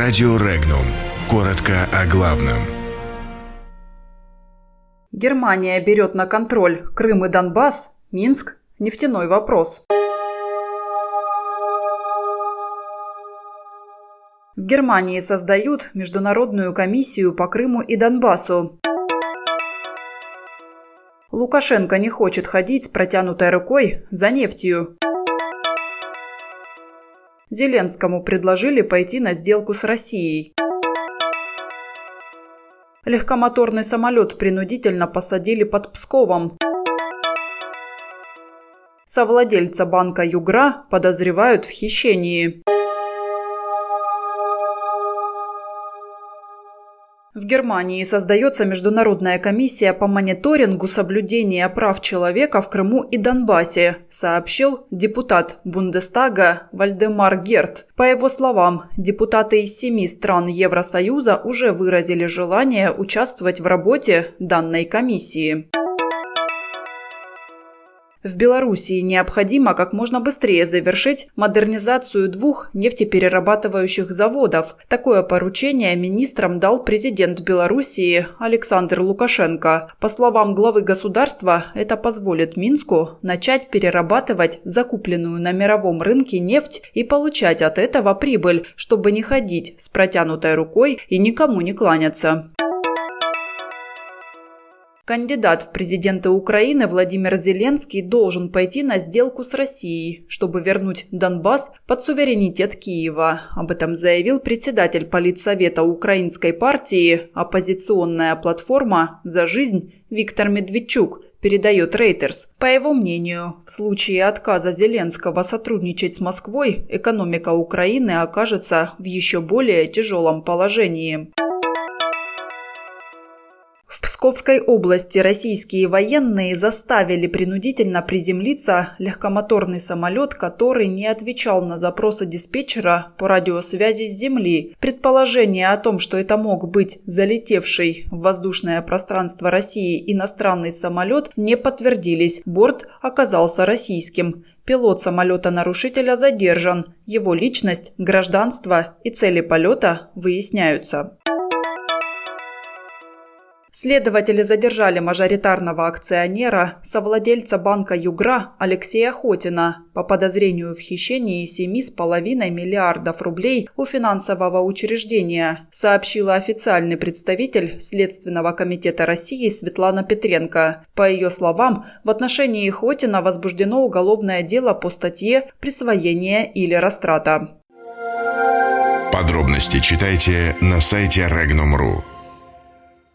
Радио Регнум. Коротко о главном. Германия берет на контроль Крым и Донбасс, Минск, нефтяной вопрос. В Германии создают Международную комиссию по Крыму и Донбассу. Лукашенко не хочет ходить с протянутой рукой за нефтью. Зеленскому предложили пойти на сделку с Россией. Легкомоторный самолет принудительно посадили под Псковом. Совладельца банка «Югра» подозревают в хищении. В Германии создается Международная комиссия по мониторингу соблюдения прав человека в Крыму и Донбассе, сообщил депутат Бундестага Вальдемар Герт. По его словам, депутаты из семи стран Евросоюза уже выразили желание участвовать в работе данной комиссии. В Белоруссии необходимо как можно быстрее завершить модернизацию двух нефтеперерабатывающих заводов. Такое поручение министрам дал президент Белоруссии Александр Лукашенко. По словам главы государства, это позволит Минску начать перерабатывать закупленную на мировом рынке нефть и получать от этого прибыль, чтобы не ходить с протянутой рукой и никому не кланяться. Кандидат в президенты Украины Владимир Зеленский должен пойти на сделку с Россией, чтобы вернуть Донбасс под суверенитет Киева. Об этом заявил председатель Политсовета Украинской партии «Оппозиционная платформа за жизнь» Виктор Медведчук, передает Рейтерс. По его мнению, в случае отказа Зеленского сотрудничать с Москвой, экономика Украины окажется в еще более тяжелом положении. Псковской области российские военные заставили принудительно приземлиться легкомоторный самолет, который не отвечал на запросы диспетчера по радиосвязи с Земли. Предположение о том, что это мог быть залетевший в воздушное пространство России иностранный самолет, не подтвердились. Борт оказался российским. Пилот самолета-нарушителя задержан. Его личность, гражданство и цели полета выясняются. Следователи задержали мажоритарного акционера, совладельца банка «Югра» Алексея Хотина по подозрению в хищении 7,5 миллиардов рублей у финансового учреждения, сообщила официальный представитель Следственного комитета России Светлана Петренко. По ее словам, в отношении Хотина возбуждено уголовное дело по статье «Присвоение или растрата». Подробности читайте на сайте Regnum.ru.